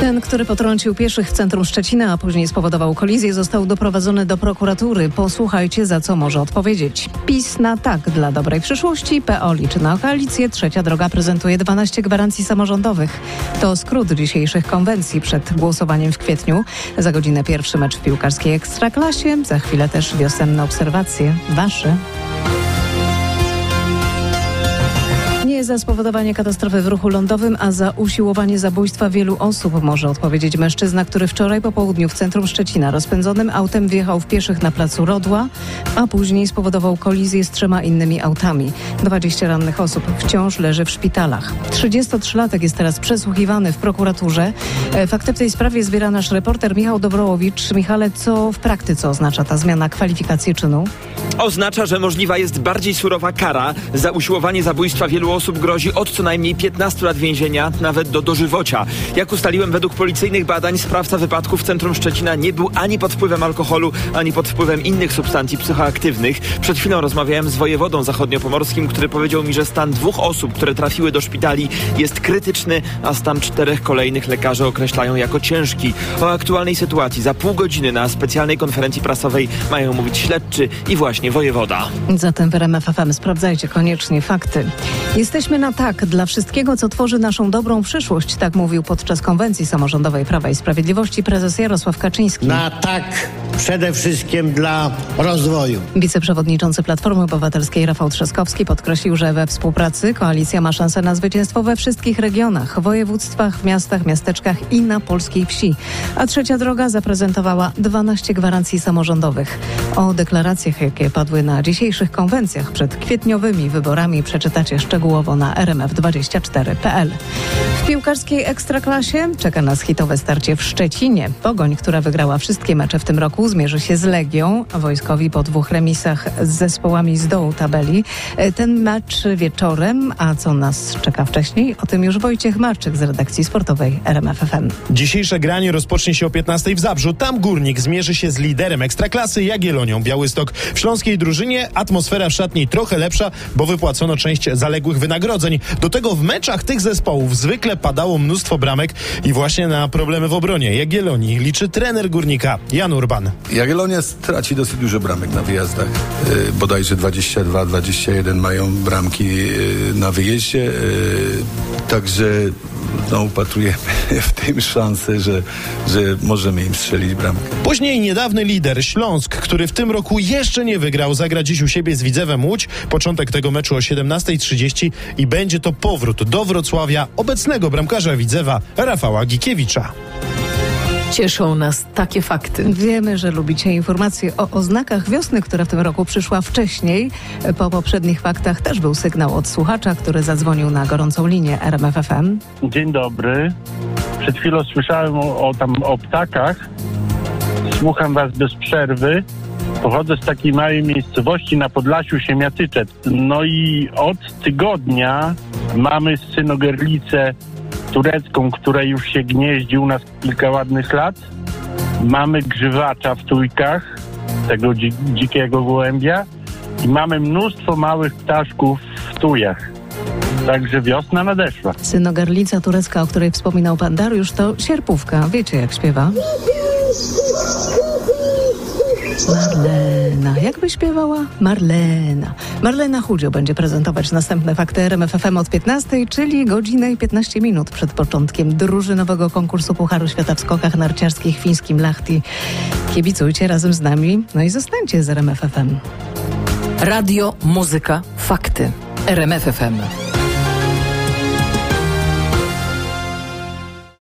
Ten, który potrącił pieszych w centrum Szczecina, a później spowodował kolizję, został doprowadzony do prokuratury. Posłuchajcie, za co może odpowiedzieć. PiS na tak dla dobrej przyszłości, PO liczy na koalicję, Trzecia Droga prezentuje 12 gwarancji samorządowych. To skrót dzisiejszych konwencji przed głosowaniem w kwietniu. Za godzinę pierwszy mecz w piłkarskiej Ekstraklasie, za chwilę też wiosenne obserwacje. Wasze. Za spowodowanie katastrofy w ruchu lądowym, a za usiłowanie zabójstwa wielu osób może odpowiedzieć mężczyzna, który wczoraj po południu w centrum Szczecina rozpędzonym autem wjechał w pieszych na placu Rodła, a później spowodował kolizję z trzema innymi autami. 20 rannych osób wciąż leży w szpitalach. 33-latek jest teraz przesłuchiwany w prokuraturze. E, fakty w tej sprawie zbiera nasz reporter Michał Dobrołowicz. Michale, co w praktyce oznacza ta zmiana kwalifikacji czynu? Oznacza, że możliwa jest bardziej surowa kara. Za usiłowanie zabójstwa wielu osób grozi od co najmniej 15 lat więzienia, nawet do dożywocia. Jak ustaliłem, według policyjnych badań sprawca wypadku w centrum Szczecina nie był ani pod wpływem alkoholu, ani pod wpływem innych substancji psychoaktywnych. Przed chwilą rozmawiałem z wojewodą zachodniopomorskim, który powiedział mi, że stan dwóch osób, które trafiły do szpitali jest krytyczny, a stan czterech kolejnych lekarze określają jako ciężki. O aktualnej sytuacji za pół godziny na specjalnej konferencji prasowej mają mówić śledczy i właśnie wojewoda. Zatem w RMF FM sprawdzajcie koniecznie fakty. Jesteśmy na tak dla wszystkiego, co tworzy naszą dobrą przyszłość, tak mówił podczas konwencji samorządowej Prawa i Sprawiedliwości prezes Jarosław Kaczyński. Na tak przede wszystkim dla rozwoju. Wiceprzewodniczący Platformy Obywatelskiej Rafał Trzaskowski podkreślił, że we współpracy koalicja ma szansę na zwycięstwo we wszystkich regionach, województwach, w miastach, miasteczkach i na polskiej wsi. A trzecia droga zaprezentowała 12 gwarancji samorządowych. O deklaracjach, jakie padły na dzisiejszych konwencjach przed kwietniowymi wyborami przeczytacie szczegółowo na rmf24.pl. W piłkarskiej ekstraklasie czeka nas hitowe starcie w Szczecinie. Pogoń, która wygrała wszystkie mecze w tym roku, zmierzy się z Legią. Wojskowi po dwóch remisach z zespołami z dołu tabeli. Ten mecz wieczorem, a co nas czeka wcześniej? O tym już Wojciech Marczyk z redakcji sportowej RMFFM. Dzisiejsze granie rozpocznie się o 15 w Zabrzu. Tam Górnik zmierzy się z liderem Ekstraklasy Jagiellonią Białystok. W śląskiej drużynie atmosfera w szatni trochę lepsza, bo wypłacono część zaległych wynagrodzeń. Do tego w meczach tych zespołów zwykle padało mnóstwo bramek i właśnie na problemy w obronie Jagiellonii liczy trener Górnika Jan Urban. Jagiellonia straci dosyć dużo bramek na wyjazdach. Yy, bodajże 22-21 mają bramki yy, na wyjeździe. Yy, także no, upatrujemy w tym szansę, że, że możemy im strzelić bramkę. Później niedawny lider Śląsk, który w tym roku jeszcze nie wygrał, zagra dziś u siebie z Widzewem Łódź. Początek tego meczu o 17.30 i będzie to powrót do Wrocławia obecnego bramkarza Widzewa Rafała Gikiewicza. Cieszą nas takie fakty. Wiemy, że lubicie informacje o oznakach wiosny, która w tym roku przyszła wcześniej. Po poprzednich faktach też był sygnał od słuchacza, który zadzwonił na gorącą linię RMFFM. Dzień dobry. Przed chwilą słyszałem o, o tam o ptakach. Słucham was bez przerwy. Pochodzę z takiej małej miejscowości na Podlasiu Siemiatyczet. No i od tygodnia mamy synogerlicę turecką, która już się gnieździ u nas kilka ładnych lat. Mamy grzywacza w tujkach, tego dzi dzikiego gołębia i mamy mnóstwo małych ptaszków w tujach. Także wiosna nadeszła. Synogarlica turecka, o której wspominał pan Dariusz, to sierpówka. Wiecie, jak śpiewa? Marlena. Jakby śpiewała? Marlena. Marlena Chudzio będzie prezentować następne fakty RMFFM od 15, czyli godzinę i 15 minut przed początkiem drużynowego konkursu Pucharu Świata w skokach narciarskich w fińskim Lahti. Kibicujcie razem z nami, no i zostańcie z RMFFM. Radio, muzyka, fakty. RMFFM.